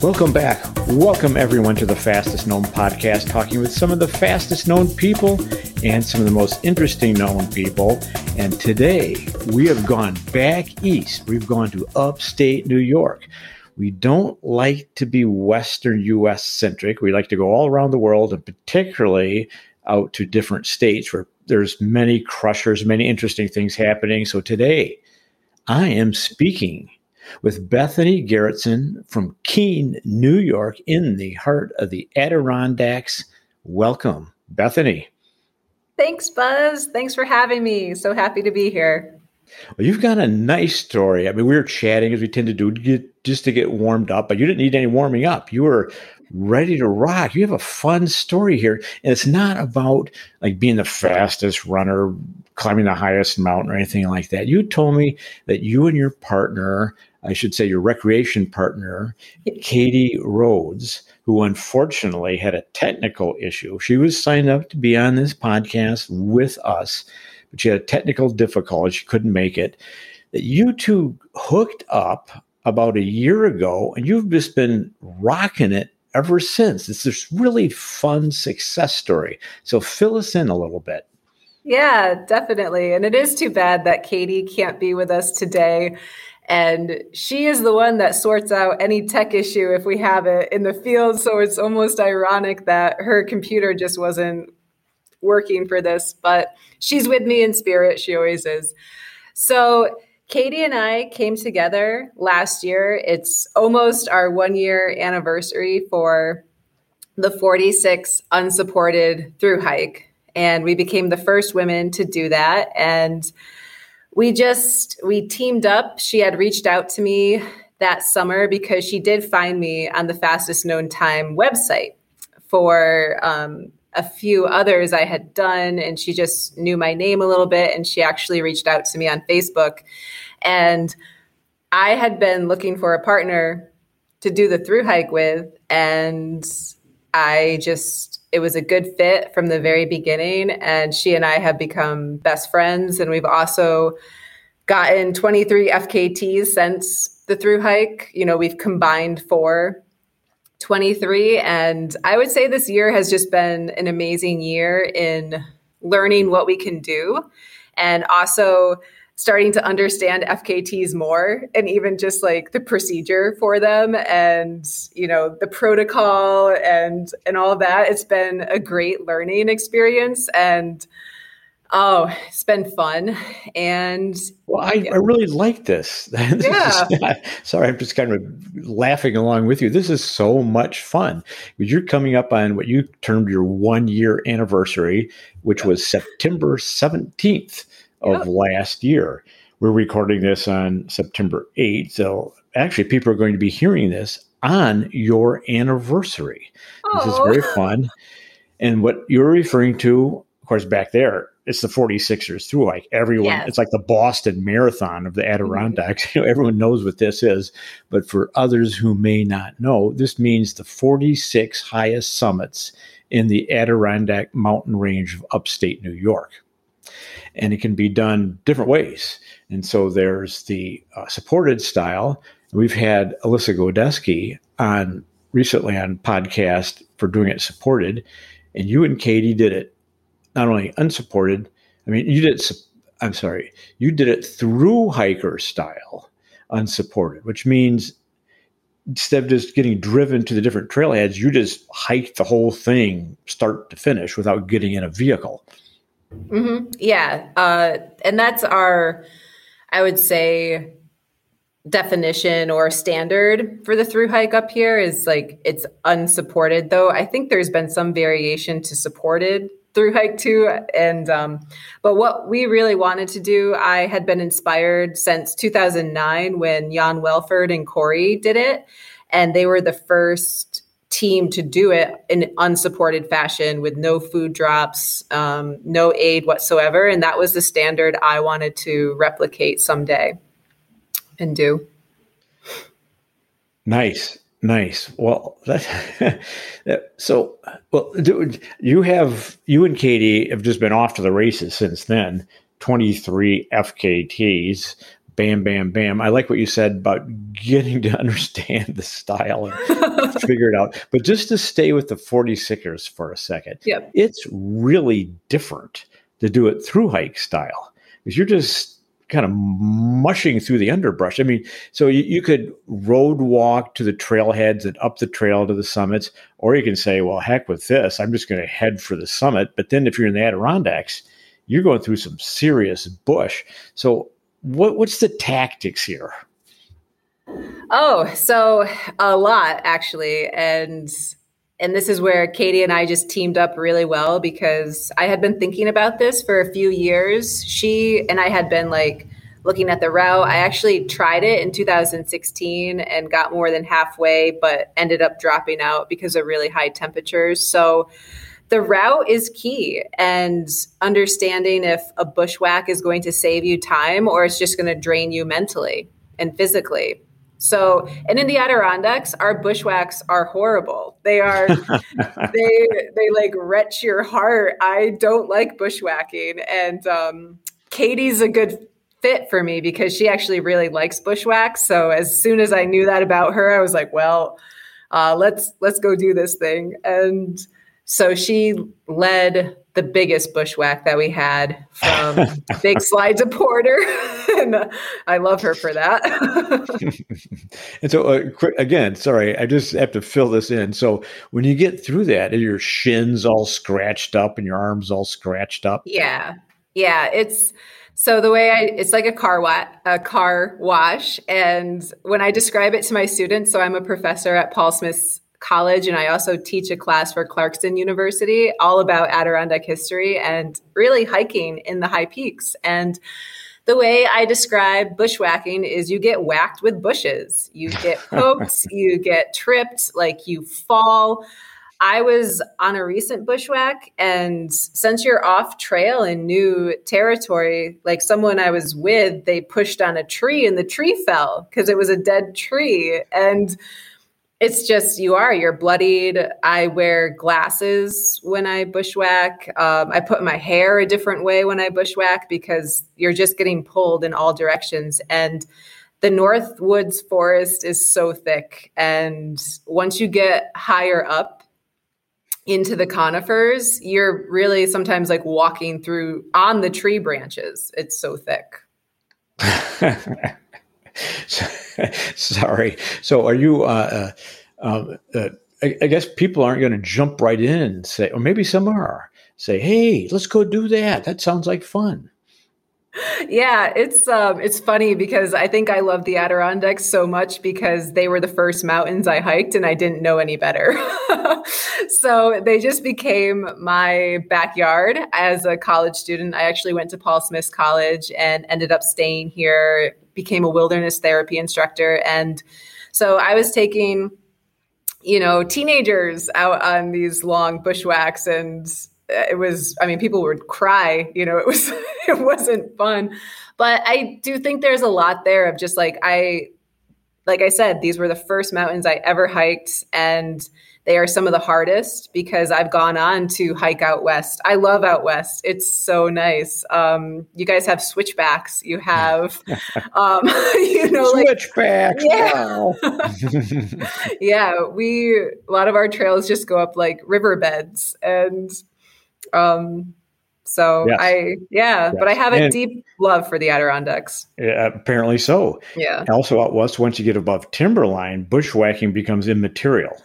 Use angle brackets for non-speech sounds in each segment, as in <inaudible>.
Welcome back. Welcome everyone to the Fastest Known podcast, talking with some of the fastest known people and some of the most interesting known people. And today we have gone back east. We've gone to upstate New York. We don't like to be Western US centric. We like to go all around the world and particularly out to different states where there's many crushers, many interesting things happening. So today I am speaking with Bethany Garretson from Keene, New York, in the heart of the Adirondacks. Welcome, Bethany. Thanks, Buzz. Thanks for having me. So happy to be here. Well, you've got a nice story. I mean, we were chatting as we tend to do get, just to get warmed up, but you didn't need any warming up. You were ready to rock. You have a fun story here, and it's not about like being the fastest runner, climbing the highest mountain, or anything like that. You told me that you and your partner I should say, your recreation partner, Katie Rhodes, who unfortunately had a technical issue. She was signed up to be on this podcast with us, but she had a technical difficulty. She couldn't make it. That you two hooked up about a year ago, and you've just been rocking it ever since. It's this really fun success story. So fill us in a little bit. Yeah, definitely. And it is too bad that Katie can't be with us today. And she is the one that sorts out any tech issue if we have it in the field. So it's almost ironic that her computer just wasn't working for this, but she's with me in spirit. She always is. So Katie and I came together last year. It's almost our one year anniversary for the 46 unsupported through hike. And we became the first women to do that. And we just we teamed up. She had reached out to me that summer because she did find me on the fastest known time website for um, a few others i had done and she just knew my name a little bit and she actually reached out to me on facebook. And i had been looking for a partner to do the through hike with and i just it was a good fit from the very beginning. And she and I have become best friends. And we've also gotten 23 FKTs since the through hike. You know, we've combined for 23. And I would say this year has just been an amazing year in learning what we can do and also starting to understand FKTs more and even just like the procedure for them and you know the protocol and and all that. It's been a great learning experience and oh it's been fun. And well I, yeah. I really like this, <laughs> yeah. <laughs> sorry I'm just kind of laughing along with you. This is so much fun. Because you're coming up on what you termed your one year anniversary which was September 17th of last year. We're recording this on September 8th. So actually, people are going to be hearing this on your anniversary. This is very <laughs> fun. And what you're referring to, of course, back there, it's the 46ers through like everyone. Yes. It's like the Boston Marathon of the Adirondacks. Mm-hmm. You know, everyone knows what this is. But for others who may not know, this means the 46 highest summits in the Adirondack mountain range of upstate New York and it can be done different ways. And so there's the uh, supported style. We've had Alyssa Godesky on recently on podcast for doing it supported, and you and Katie did it not only unsupported. I mean, you did. I'm sorry, you did it through hiker style, unsupported, which means instead of just getting driven to the different trailheads, you just hiked the whole thing start to finish without getting in a vehicle. Mm-hmm. Yeah. Uh, and that's our, I would say, definition or standard for the through hike up here is like it's unsupported, though I think there's been some variation to supported through hike too. And, um, but what we really wanted to do, I had been inspired since 2009 when Jan Welford and Corey did it. And they were the first team to do it in unsupported fashion with no food drops, um, no aid whatsoever. And that was the standard I wanted to replicate someday and do. Nice. Nice. Well, that, <laughs> so well, you have you and Katie have just been off to the races since then. Twenty three FKTs, bam, bam, bam. I like what you said about getting to <laughs> understand the style and <laughs> figure it out. But just to stay with the 46ers for a second, yep. it's really different to do it through hike style because you're just kind of mushing through the underbrush. I mean, so you, you, could road walk to the trailheads and up the trail to the summits, or you can say, well, heck with this, I'm just going to head for the summit. But then if you're in the Adirondacks, you're going through some serious bush. So what, what's the tactics here? Oh, so a lot actually. And and this is where Katie and I just teamed up really well because I had been thinking about this for a few years. She and I had been like looking at the route. I actually tried it in 2016 and got more than halfway, but ended up dropping out because of really high temperatures. So the route is key and understanding if a bushwhack is going to save you time or it's just going to drain you mentally and physically. So, and in the Adirondacks, our bushwhacks are horrible. They are, <laughs> they they like wrench your heart. I don't like bushwhacking, and um, Katie's a good fit for me because she actually really likes bushwhacks. So as soon as I knew that about her, I was like, well, uh, let's let's go do this thing. And so she led the biggest bushwhack that we had from <laughs> Big Slide to Porter. and uh, I love her for that. <laughs> and so, uh, quick, again, sorry, I just have to fill this in. So, when you get through that, are your shins all scratched up and your arms all scratched up? Yeah. Yeah. It's so the way I, it's like a car wa- a car wash. And when I describe it to my students, so I'm a professor at Paul Smith's college and I also teach a class for Clarkson University all about Adirondack history and really hiking in the high peaks. And the way I describe bushwhacking is you get whacked with bushes, you get <laughs> poked, you get tripped, like you fall. I was on a recent bushwhack, and since you're off trail in new territory, like someone I was with, they pushed on a tree and the tree fell because it was a dead tree. And it's just you are you're bloodied. I wear glasses when i bushwhack. Um, i put my hair a different way when i bushwhack because you're just getting pulled in all directions. And the north woods forest is so thick. And once you get higher up into the conifers you're really sometimes like walking through on the tree branches. It's so thick <laughs> <laughs> Sorry. So, are you? Uh, uh, um, uh, I, I, guess people aren't going to jump right in and say, or maybe some are. Say, hey, let's go do that. That sounds like fun. Yeah, it's um, it's funny because I think I love the Adirondacks so much because they were the first mountains I hiked and I didn't know any better. <laughs> so they just became my backyard as a college student. I actually went to Paul Smith's College and ended up staying here became a wilderness therapy instructor. And so I was taking, you know, teenagers out on these long bushwhacks and it was i mean people would cry you know it was <laughs> it wasn't fun but i do think there's a lot there of just like i like i said these were the first mountains i ever hiked and they are some of the hardest because I've gone on to hike out west. I love out west. It's so nice. Um, you guys have switchbacks. You have, <laughs> <laughs> um, you know, switchbacks. Like, yeah, yeah. We a lot of our trails just go up like riverbeds, and um, so. I yeah, but I have a and, deep love for the Adirondacks. Yeah, apparently so. Yeah. Also out west, once you get above timberline, bushwhacking becomes immaterial.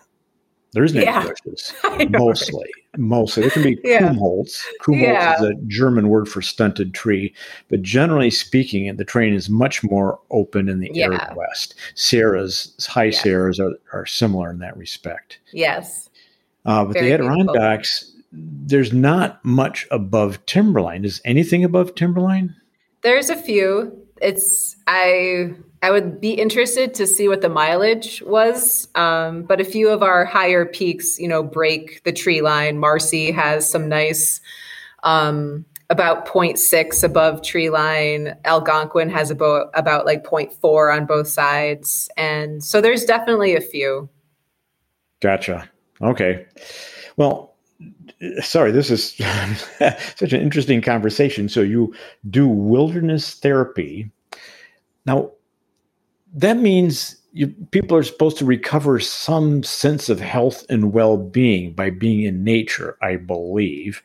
There's no yeah. bushes. <laughs> mostly. Right? Mostly. It can be <laughs> yeah. Krummholz yeah. is a German word for stunted tree. But generally speaking, the terrain is much more open in the yeah. arid west. Sierras, high. Sierras are, are similar in that respect. Yes. Uh, but Very the Adirondacks, beautiful. There's not much above timberline. Is anything above timberline? There's a few. It's I I would be interested to see what the mileage was. Um, but a few of our higher peaks, you know, break the tree line. Marcy has some nice, um, about 0.6 above tree line. Algonquin has about, about like 0.4 on both sides. And so there's definitely a few. Gotcha. Okay. Well, sorry, this is <laughs> such an interesting conversation. So you do wilderness therapy Now, that means you, people are supposed to recover some sense of health and well being by being in nature, I believe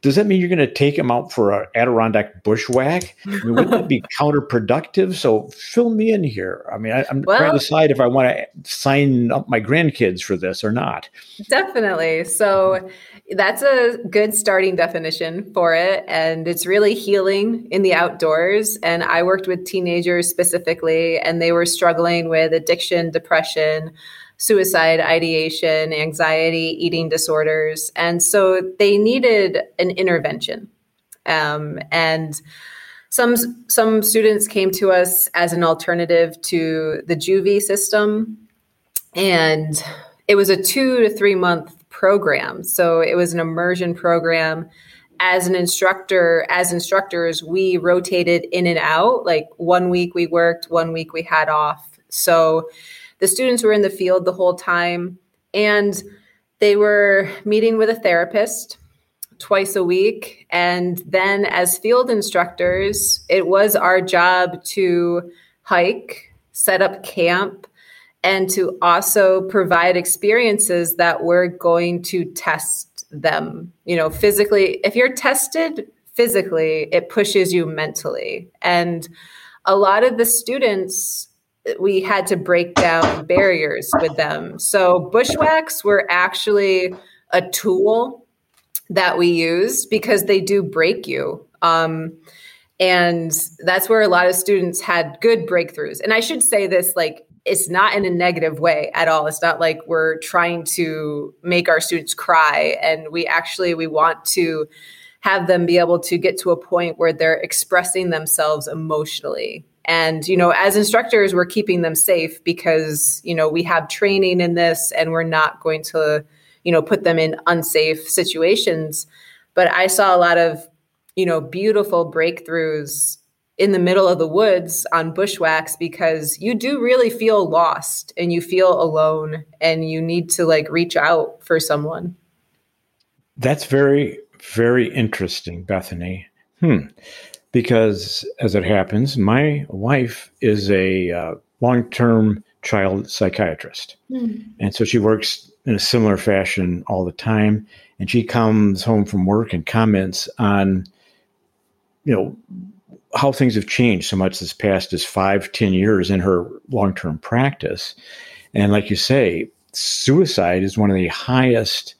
does that mean you're going to take him out for an Adirondack bushwhack? I mean, wouldn't that be counterproductive? So fill me in here. I mean, I, am well, trying to decide if I want to sign up my grandkids for this or not. Definitely. So that's a good starting definition for it. And it's really healing in the outdoors. And I worked with teenagers specifically, and they were struggling with addiction, depression suicide ideation, anxiety, eating disorders. And so they needed an intervention. Um, and some some students came to us as an alternative to the juvie system. And it was a two to three month program. So it was an immersion program. As an instructor as instructors we rotated in and out. Like one week we worked one week we had off. So the students were in the field the whole time and they were meeting with a therapist twice a week. And then, as field instructors, it was our job to hike, set up camp, and to also provide experiences that were going to test them. You know, physically, if you're tested physically, it pushes you mentally. And a lot of the students we had to break down barriers with them. So bushwhacks were actually a tool that we use because they do break you. Um, and that's where a lot of students had good breakthroughs. And I should say this like, it's not in a negative way at all. It's not like we're trying to make our students cry. And we actually, we want to have them be able to get to a point where they're expressing themselves emotionally and, you know, as instructors, we're keeping them safe because, you know, we have training in this and we're not going to, you know, put them in unsafe situations. But I saw a lot of, you know, beautiful breakthroughs in the middle of the woods on bushwhacks because you do really feel lost and you feel alone and you need to like reach out for someone. That's very, very interesting, Bethany. Hmm because as it happens, my wife is a uh, long term child psychiatrist. Mm. And so she works in a similar fashion all the time. And she comes home from work and comments on, you know, how things have changed so much this past as five, ten years in her long term practice. And like you say, suicide is one of the highest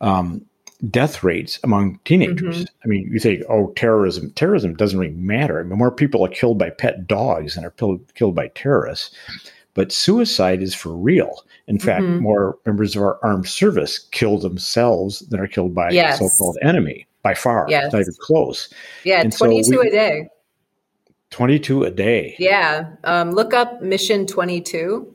um, death rates among teenagers. Mm-hmm. I mean, you think, oh, terrorism. Terrorism doesn't really matter. I mean, more people are killed by pet dogs than are killed by terrorists. But suicide is for real. In fact, mm-hmm. more members of our armed service kill themselves than are killed by yes. a so-called enemy by far. Yes. Not even close. Yeah, and 22 so we, a day. 22 a day. Yeah. Um, look up Mission 22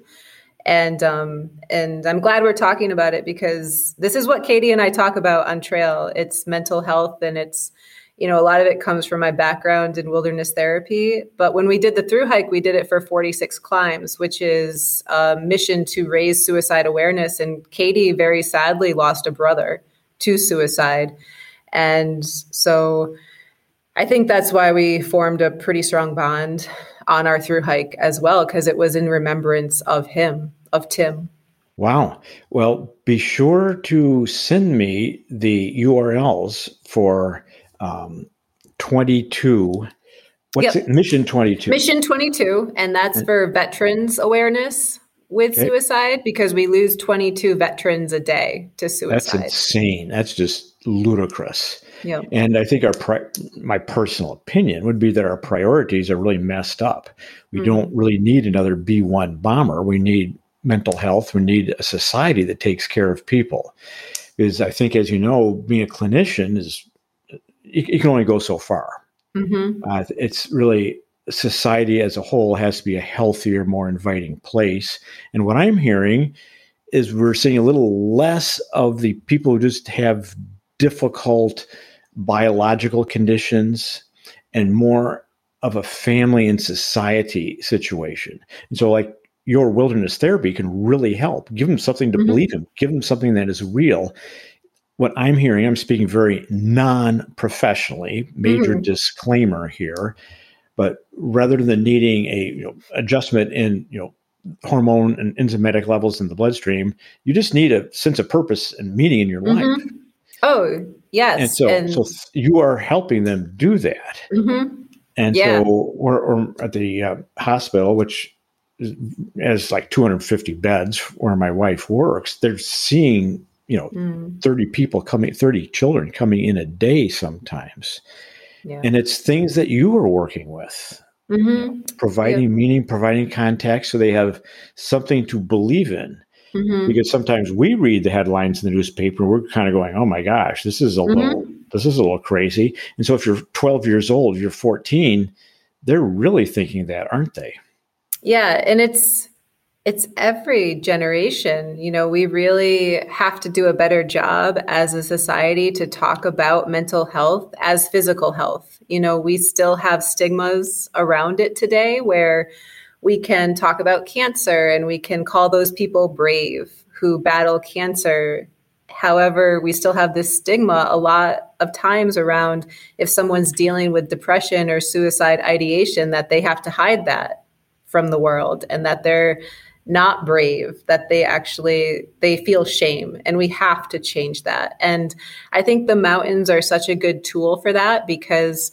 and um, and I'm glad we're talking about it because this is what Katie and I talk about on trail. It's mental health, and it's you know a lot of it comes from my background in wilderness therapy. But when we did the through hike, we did it for 46 climbs, which is a mission to raise suicide awareness. And Katie very sadly lost a brother to suicide, and so. I think that's why we formed a pretty strong bond on our through hike as well, because it was in remembrance of him of Tim. Wow. Well, be sure to send me the URLs for um, 22. What's yep. it? Mission 22. Mission 22. And that's for veterans awareness with okay. suicide because we lose 22 veterans a day to suicide. That's insane. That's just ludicrous. Yep. And I think our pri- my personal opinion would be that our priorities are really messed up. We mm-hmm. don't really need another B 1 bomber. We need mental health. We need a society that takes care of people. Because I think, as you know, being a clinician is you, can only go so far. Mm-hmm. Uh, it's really society as a whole has to be a healthier, more inviting place. And what I'm hearing is we're seeing a little less of the people who just have difficult biological conditions and more of a family and society situation. And so, like your wilderness therapy can really help. Give them something to mm-hmm. believe in, give them something that is real. What I'm hearing, I'm speaking very non professionally, major mm-hmm. disclaimer here. But rather than needing a you know, adjustment in you know hormone and enzymatic levels in the bloodstream, you just need a sense of purpose and meaning in your mm-hmm. life. Oh yes, and so and- so you are helping them do that. Mm-hmm. And yeah. so we're, at the uh, hospital, which has like 250 beds where my wife works. They're seeing you know mm. 30 people coming 30 children coming in a day sometimes yeah. and it's things that you are working with mm-hmm. you know, providing yeah. meaning providing context so they have something to believe in mm-hmm. because sometimes we read the headlines in the newspaper and we're kind of going oh my gosh this is a mm-hmm. little this is a little crazy and so if you're 12 years old you're 14 they're really thinking that aren't they yeah and it's it's every generation. You know, we really have to do a better job as a society to talk about mental health as physical health. You know, we still have stigmas around it today where we can talk about cancer and we can call those people brave who battle cancer. However, we still have this stigma a lot of times around if someone's dealing with depression or suicide ideation that they have to hide that from the world and that they're not brave that they actually they feel shame and we have to change that. And i think the mountains are such a good tool for that because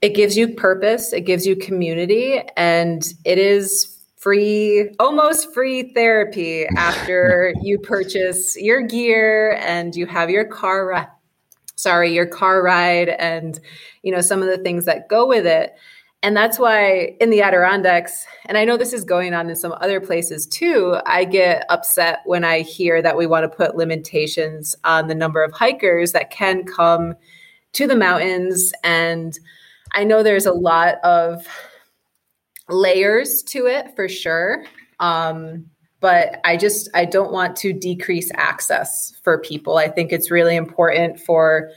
it gives you purpose it gives you community and it is free almost free therapy <laughs> after you purchase your gear and you have your car ride sorry your car ride and you know some of the things that go with it and that's why in the Adirondacks, and I know this is going on in some other places too, I get upset when I hear that we want to put limitations on the number of hikers that can come to the mountains. And I know there's a lot of layers to it for sure. Um, but I just I don't want to decrease access for people. I think it's really important for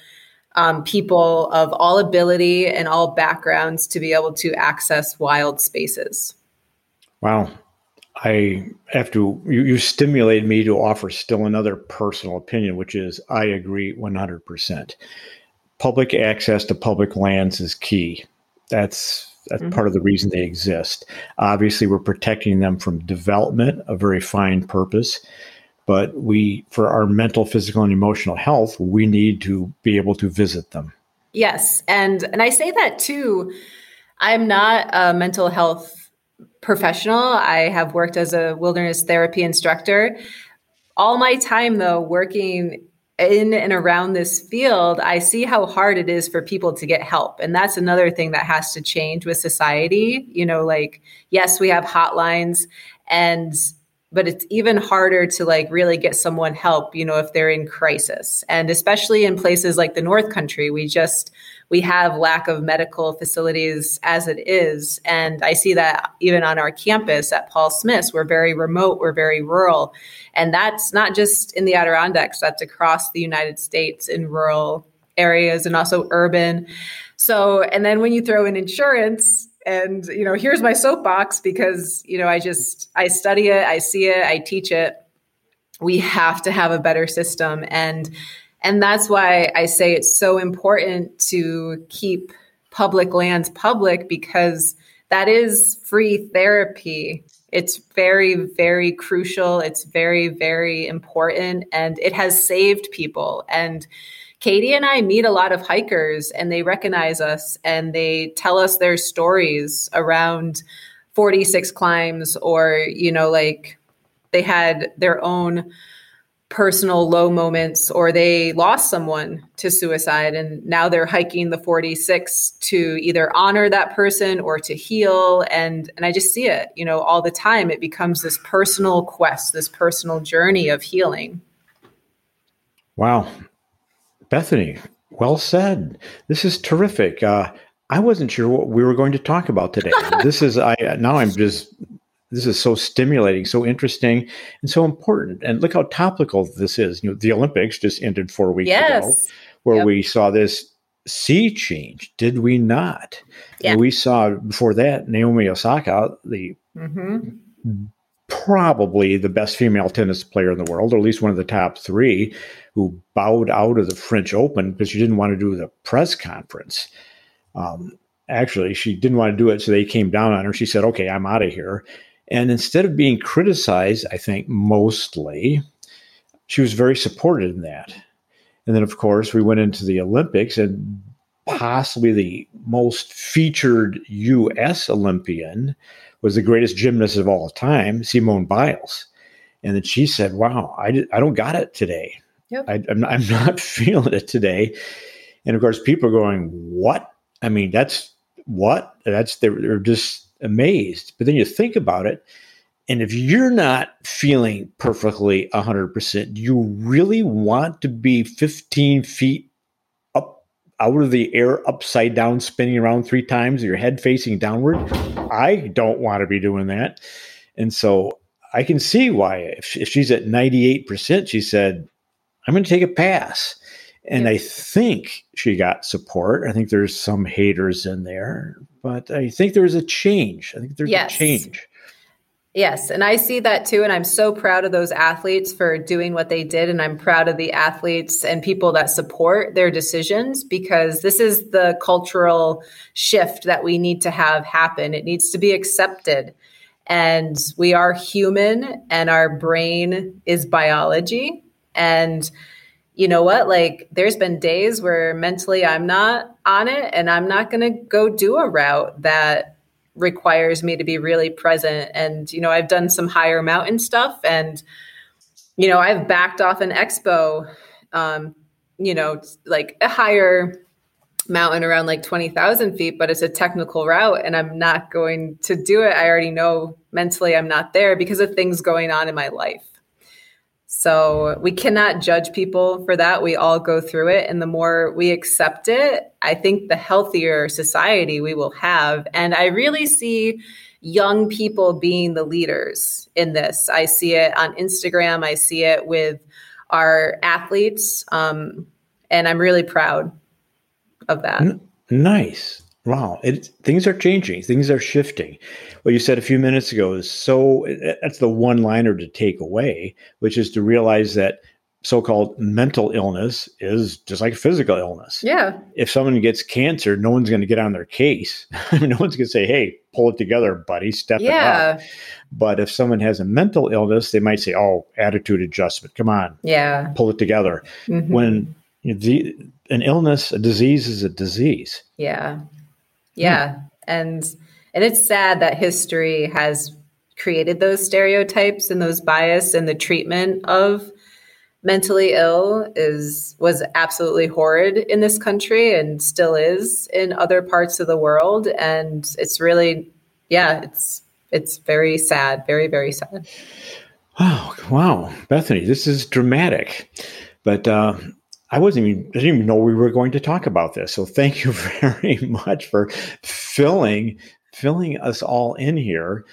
um, people of all ability and all backgrounds to be able to access wild spaces. Wow. I have to, you, you stimulate me to offer still another personal opinion, which is I agree 100%. Public access to public lands is key. That's that's mm-hmm. part of the reason they exist. Obviously, we're protecting them from development, a very fine purpose but we for our mental physical and emotional health we need to be able to visit them yes and and i say that too i'm not a mental health professional i have worked as a wilderness therapy instructor all my time though working in and around this field, I see how hard it is for people to get help. And that's another thing that has to change with society. You know, like, yes, we have hotlines and but it's even harder to like really get someone help you know if they're in crisis. And especially in places like the north country we just we have lack of medical facilities as it is. And i see that even on our campus at paul smith's we're very remote we're very rural. And that's not just in the adirondacks that's across the united states in rural areas and also urban. So and then when you throw in insurance and you know here's my soapbox because you know i just i study it i see it i teach it. We have to have a better system. And and that's why i say it's so important to keep public lands public because that is free therapy. It's very very crucial. It's very very important. And it has saved people. And Katie and I meet a lot of hikers and they recognize us and they tell us their stories around 46 climbs or, you know, like they had their own personal low moments or they lost someone to suicide and now they're hiking the 46 to either honor that person or to heal and and I just see it you know all the time. It becomes this personal quest this personal journey of healing. Wow Bethany, well said. This is terrific. Uh, I wasn't sure what we were going to talk about today. <laughs> this is I now I'm just this is so stimulating, so interesting, and so important. And look how topical this is. You know, the Olympics just ended four weeks yes. ago, where yep. we saw this sea change. Did we not? Yeah. we saw before that Naomi Osaka, the mm-hmm. Probably the best female tennis player in the world, or at least one of the top three, who bowed out of the French Open because she didn't want to do the press conference. Um, actually, she didn't want to do it. So they came down on her. She said, okay, I'm out of here. And instead of being criticized, I think mostly, she was very supported in that. And then, of course, we went into the Olympics, and possibly the most featured U.S. Olympian was the greatest gymnast of all time, Simone Biles. And then she said, Wow, I, I don't got it today. Yep. I, I'm, I'm <laughs> not feeling it today. And of course, people are going, What? I mean, that's what? That's they're, they're just amazed. But then you think about it, and if you're not feeling perfectly 100%, you really want to be 15 feet out of the air, upside down, spinning around three times, your head facing downward. I don't want to be doing that. And so I can see why, if, she's at 98%, she said, I'm going to take a pass. And I think she got support. I think there's some haters in there, but I think there's a change. I think there's yes. a change. Yes, and I see that too. And I'm so proud of those athletes for doing what they did. And I'm proud of the athletes and people that support their decisions because this is the cultural shift that we need to have happen. It needs to be accepted. And we are human, and our brain is biology. And you know what? Like, there's been days where mentally I'm not on it, and I'm not going to go do a route that requires me to be really present. And, you know, I've done some higher mountain stuff, and, you know, I've backed off an expo, um, you know, like a higher mountain around like 20,000 feet, but it's a technical route and I'm not going to do it. I already know mentally I'm not there because of things going on in my life. So we cannot judge people for that. We all go through it. And the more we accept it, I think the healthier society we will have. And I really see young people being the leaders in this. I see it on Instagram, I see it with our athletes. Um, and I'm really proud of that. N- nice. Wow, it, things are changing. Things are shifting. What you said a few minutes ago is so. That's the one-liner to take away, which is to realize that so-called mental illness is just like physical illness. Yeah. If someone gets cancer, no one's going to get on their case. <laughs> no one's going to say, "Hey, pull it together, buddy. Step yeah. it up." But if someone has a mental illness, they might say, "Oh, attitude adjustment. Come on. Yeah. Pull it together." Mm-hmm. When you know, the an illness, a disease is a disease. Yeah. Yeah. Hmm. And and it's sad that history has created those stereotypes and those bias and the treatment of mentally ill is was absolutely horrid in this country and still is in other parts of the world. And it's really yeah it's it's very sad very very sad. Wow. Wow. Bethany this is dramatic. But uh I wasn't even I didn't even know we were going to talk about this. So thank you <laughs> very much for filling filling us all in here.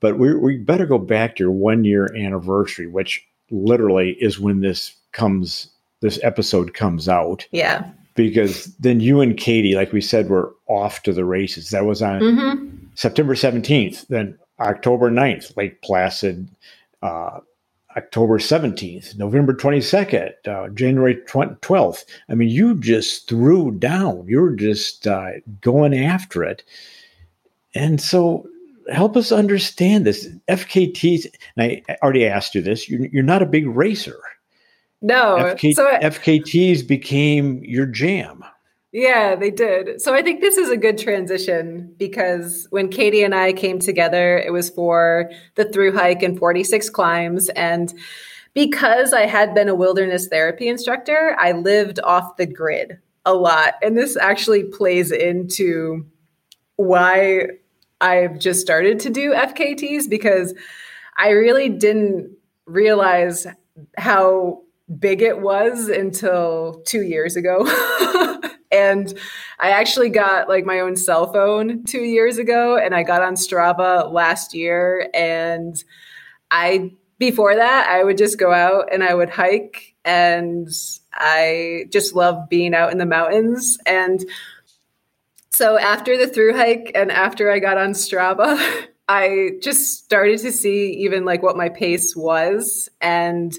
But we we better go back to your one year anniversary, which literally is when this comes this episode comes out. Yeah. Because then you and Katie, like we said, were off to the races. That was on mm-hmm. September 17th. Then October 9th, Lake Placid, uh, October 17th, November 22nd, uh, January 12th. I mean, you just threw down. You were just uh, going after it. And so help us understand this. FKTs, and I already asked you this, you're, you're not a big racer. No. FK, so FKTs became your jam. Yeah, they did. So I think this is a good transition because when Katie and I came together, it was for the through hike and 46 climbs. And because I had been a wilderness therapy instructor, I lived off the grid a lot. And this actually plays into why I've just started to do FKTs because I really didn't realize how big it was until two years ago. <laughs> And I actually got like my own cell phone two years ago, and I got on Strava last year. And I, before that, I would just go out and I would hike, and I just love being out in the mountains. And so after the through hike and after I got on Strava, <laughs> I just started to see even like what my pace was. And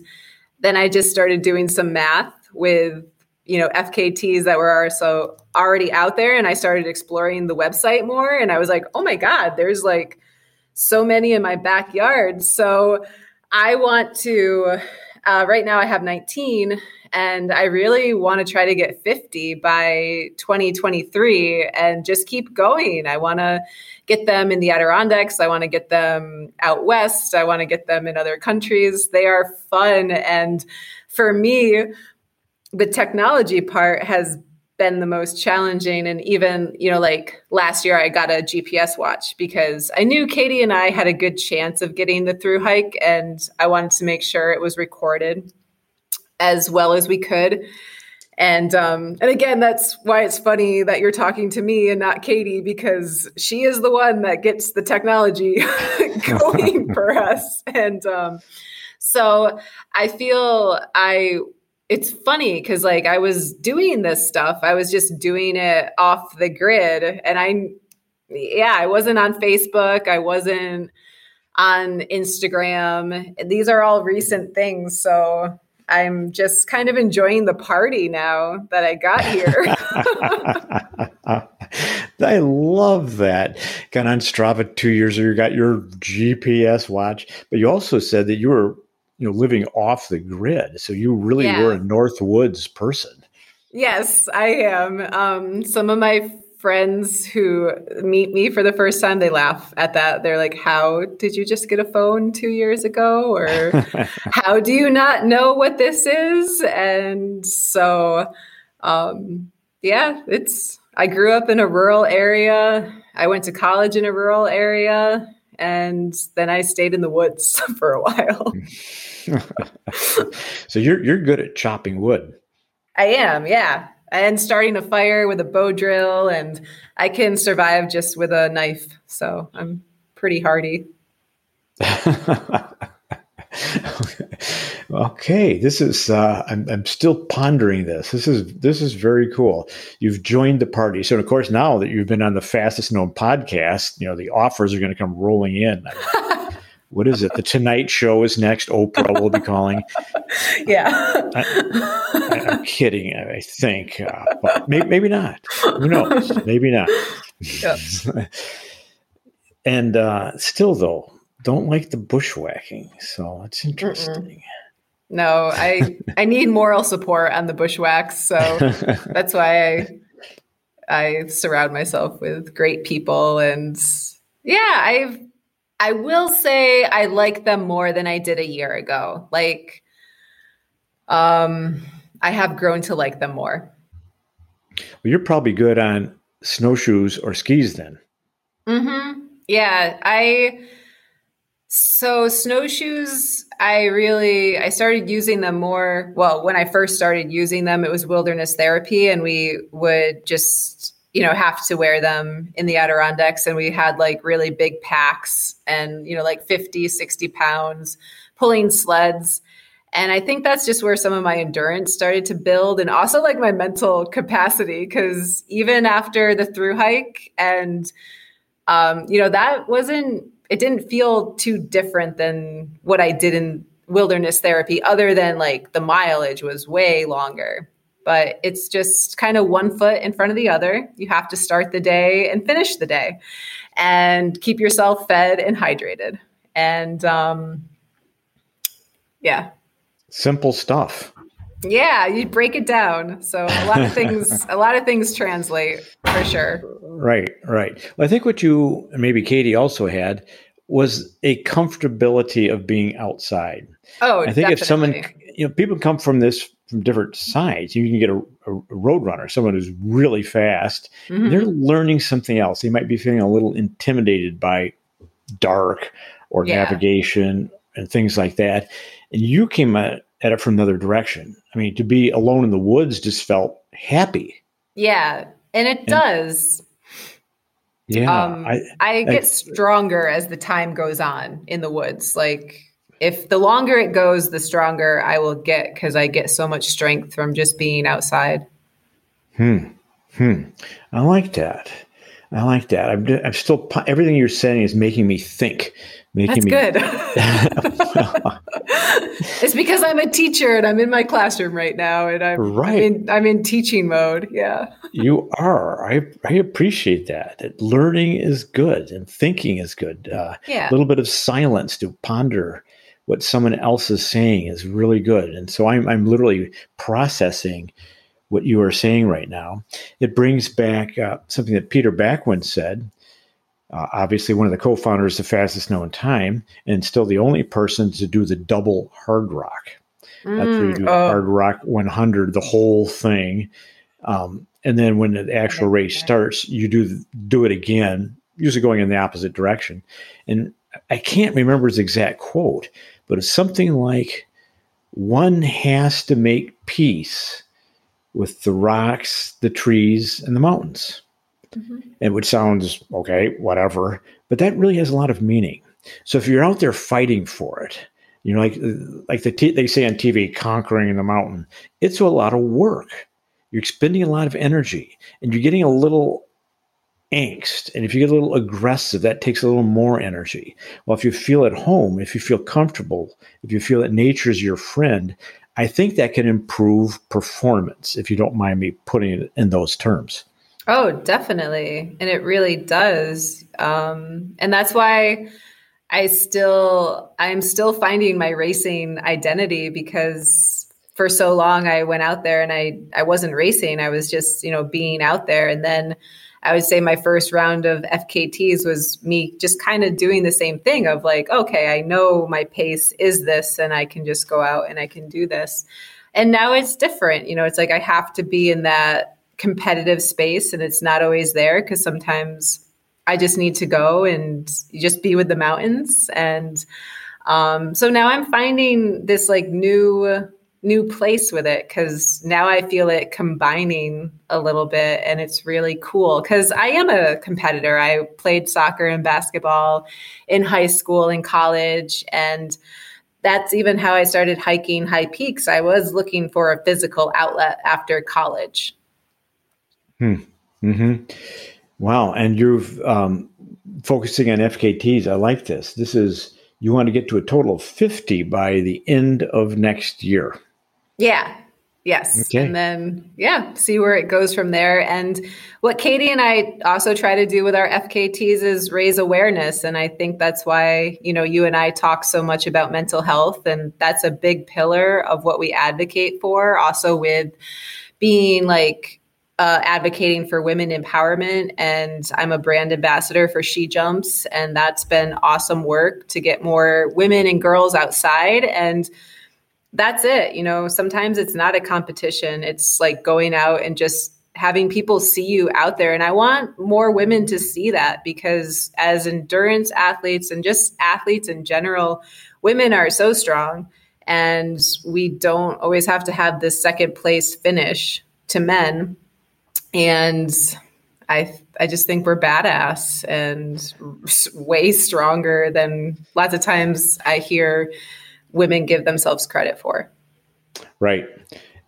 then I just started doing some math with you know FKTs that were so already out there, and I started exploring the website more, and I was like, oh my god, there's like so many in my backyard. So I want to. Uh, right now, I have 19, and I really want to try to get 50 by 2023 and just keep going. I want to get them in the Adirondacks. I want to get them out west. I want to get them in other countries. They are fun. And for me, the technology part has been the most challenging. And even you know like last year i got a gps watch because i knew katie and i had a good chance of getting the through hike and i wanted to make sure it was recorded as well as we could. And um, and again that's why it's funny that you're talking to me and not katie because she is the one that gets the technology <laughs> going <laughs> for us. And um, so i feel i it's funny because like I was doing this stuff, I was just doing it off the grid, and I, yeah, I wasn't on Facebook, I wasn't on Instagram. These are all recent things, so I'm just kind of enjoying the party now that I got here. <laughs> <laughs> I love that. Got on Strava two years ago, you got your GPS watch, but you also said that you were you know living off the grid. So you really yeah. were a north woods person. Yes i am. Um, some of my friends who meet me for the first time they laugh at that. They're like how did you just get a phone two years ago? or <laughs> how do you not know what this is? And so um, yeah it's i grew up in a rural area. I went to college in a rural area and then i stayed in the woods <laughs> for a while <laughs> so you're you're good at chopping wood. I am, yeah. And starting a fire with a bow drill, and I can survive just with a knife. So I'm pretty hardy. <laughs> <laughs> okay, this is. Uh, I'm I'm still pondering this. This is this is very cool. You've joined the party, so of course now that you've been on the fastest known podcast, you know the offers are going to come rolling in <laughs> what is it? The Tonight Show is next. Oprah will be calling. <laughs> Yeah. I, am kidding, I think. Uh, maybe, maybe not. Who knows? Maybe not. Yep. and uh, still, though, don't like the bushwhacking. So it's interesting. Mm-mm. No, I <laughs> I need moral support on the bushwhacks. So <laughs> that's why I I surround myself with great people and yeah, I've I will say I like them more than I did a year ago. Like, um, I have grown to like them more. Well, you're probably good on snowshoes or skis then. Mm-hmm. Yeah. I, so snowshoes, I really, I started using them more. Well, when I first started using them, it was wilderness therapy and we would just you know, have to wear them in the Adirondacks. And we had like really big packs and, you know, like 50, 60 pounds pulling sleds. And I think that's just where some of my endurance started to build and also like my mental capacity. Cause even after the through hike and, um, you know, that wasn't, it didn't feel too different than what I did in wilderness therapy, other than like the mileage was way longer but it's just kind of one foot in front of the other. You have to start the day and finish the day and keep yourself fed and hydrated. And um, yeah. Simple stuff. Yeah, you break it down. So a lot of things <laughs> a lot of things translate for sure. Right, right. Well, I think what you maybe Katie also had was a comfortability of being outside. Oh, I think definitely. if someone you know people come from this from different sides. You can get a, a road runner, someone who's really fast. Mm-hmm. They're learning something else. They might be feeling a little intimidated by dark or yeah. navigation and things like that. And you came at, at, it from another direction. I mean, to be alone in the woods just felt happy. Yeah, and it and, does. Yeah, um, I, I get I, stronger as the time goes on in the woods. Like if the longer it goes, the stronger I will get because I get so much strength from just being outside. Hmm. Hmm. I like that. I like that. I'm, I'm still everything you're saying is making me think. Making That's me, good. <laughs> it's because I'm a teacher and I'm in my classroom right now, and I'm right. I'm in, I'm in teaching mode. Yeah, you are. I I appreciate that. that. Learning is good and thinking is good. Uh, yeah, a little bit of silence to ponder what someone else is saying is really good. And so I'm I'm literally processing what you are saying right now. It brings back uh, something that Peter Bakwin said. Uh, obviously, one of the co-founders of Fastest Known Time, and still the only person to do the double Hardrock. Mm, That's where you do oh. Hardrock 100, the whole thing, um, and then when the actual race starts, you do do it again, usually going in the opposite direction. And I can't remember his exact quote, but it's something like, "One has to make peace." With the rocks, the trees, and the mountains. Mm-hmm. And which sounds okay, whatever, but that really has a lot of meaning. So if you're out there fighting for it, you know, like like the t- they say on TV, conquering the mountain, it's a lot of work. You're expending a lot of energy, and you're getting a little angst. And if you get a little aggressive, that takes a little more energy. Well, if you feel at home, if you feel comfortable, if you feel that nature is your friend, I think that can improve performance, if you don't mind me putting it in those terms. Oh, definitely. And it really does. Um, and that's why I still, I'm still finding my racing identity because for so long I went out there and I, I wasn't racing. I was just, you know, being out there. And then I would say my first round of FKTs was me just kind of doing the same thing of like, okay, I know my pace is this and I can just go out and I can do this. And now it's different. You know, it's like I have to be in that competitive space and it's not always there because sometimes I just need to go and just be with the mountains. And um, so now I'm finding this like new new place with it because now I feel it combining a little bit and it's really cool because I am a competitor. I played soccer and basketball in high school and college and that's even how I started hiking high peaks. I was looking for a physical outlet after college. Hmm. hmm Wow. And you're um, focusing on FKTs. I like this. This is, you want to get to a total of 50 by the end of next year. Yeah. Yes. Okay. And then, yeah, see where it goes from there. And what Katie and I also try to do with our FKTs is raise awareness. And I think that's why, you know, you and I talk so much about mental health. And that's a big pillar of what we advocate for. Also, with being like, uh, advocating for women empowerment, and I'm a brand ambassador for She Jumps, and that's been awesome work to get more women and girls outside. And that's it. You know, sometimes it's not a competition. It's like going out and just having people see you out there. And I want more women to see that because as endurance athletes and just athletes in general, women are so strong. And we don't always have to have this second place finish to men. And I I just think we're badass and way stronger than lots of times I hear women give themselves credit for. Right.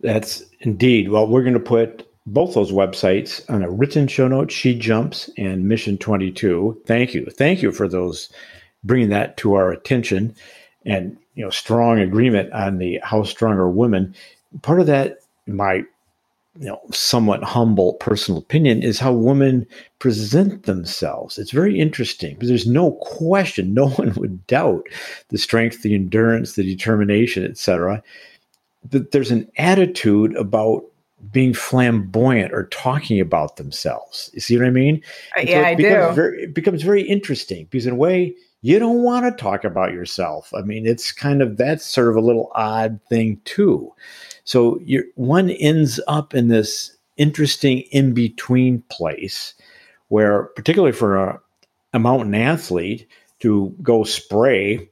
That's indeed. Well, we're going to put both those websites on a written show note, She Jumps and Mission 22. Thank you. Thank you for those bringing that to our attention and, you know, strong agreement on the how strong are women. Part of that, my you know, somewhat humble personal opinion is how women present themselves. It's very interesting because there's no question, no <laughs> one would doubt the strength, the endurance, the determination, etc. But there's an attitude about being flamboyant or talking about themselves. You see what I mean? Uh, yeah, so I do. Very, it becomes very interesting because in a way, you don't want to talk about yourself. I mean, it's kind of that's sort of a little odd thing too. So one ends up in this interesting in between place where, particularly for a, a mountain athlete to go spray,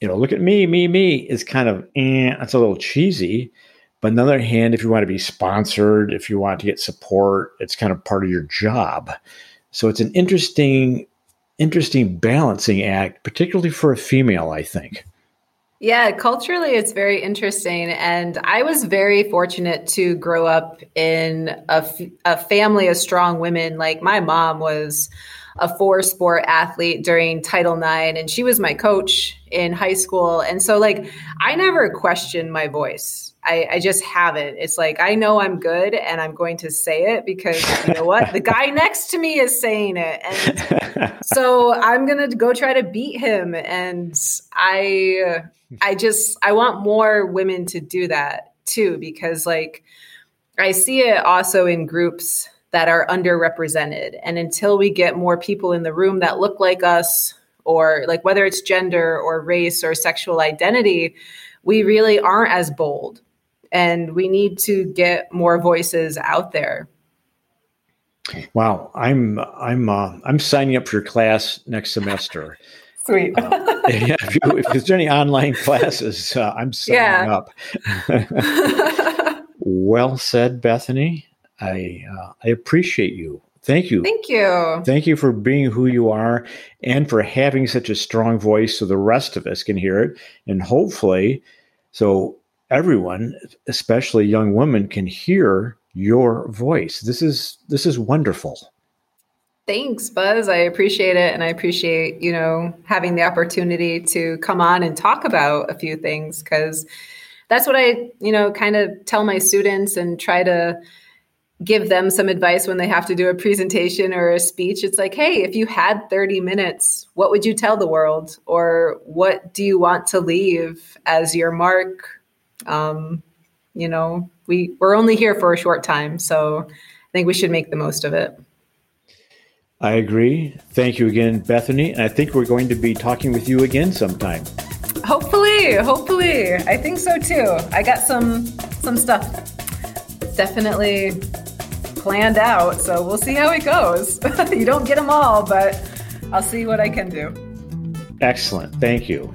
you know, look at me, me, me is kind of, eh, that's a little cheesy. But on the other hand, if you want to be sponsored, if you want to get support, it's kind of part of your job. So it's an interesting, interesting balancing act, particularly for a female, I think. Yeah, culturally, it's very interesting. And I was very fortunate to grow up in a, f- a family of strong women. Like my mom was a four sport athlete during Title IX, and she was my coach in high school. And so, like, I never questioned my voice. I, I, just haven't. It's like I know I'm good and I'm going to say it because you know what? the guy <laughs> next to me is saying it. And <laughs> so I'm gonna go try to beat him. And I I just I want more women to do that too, because like I see it also in groups that are underrepresented. And until we get more people in the room that look like us, or like whether it's gender or race or sexual identity, we really aren't as bold and we need to get more voices out there. Wow, I'm I'm uh, I'm signing up for your class next semester. <laughs> Sweet. uh, yeah, if, you, if, there's any online classes, uh, I'm signing yeah. up. <laughs> well said, Bethany. I uh, I appreciate you. Thank you. Thank you. Thank you for being who you are and for having such a strong voice so the rest of us can hear it. And hopefully, so everyone, especially young women, can hear your voice. This is this is wonderful. Thanks, Buzz. I appreciate it. And I appreciate, you know, having the opportunity to come on and talk about a few things because that's what I, you know, kind of tell my students and try to give them some advice when they have to do a presentation or a speech. It's like, hey, if you had 30 minutes, what would you tell the world? Or what do you want to leave as your mark um, you know, we we're only here for a short time, so I think we should make the most of it. I agree. Thank you again, Bethany. And I think we're going to be talking with you again sometime. Hopefully, hopefully. I think so too. I got some some stuff definitely planned out, so we'll see how it goes. <laughs> you don't get them all, but I'll see what I can do. Excellent. Thank you.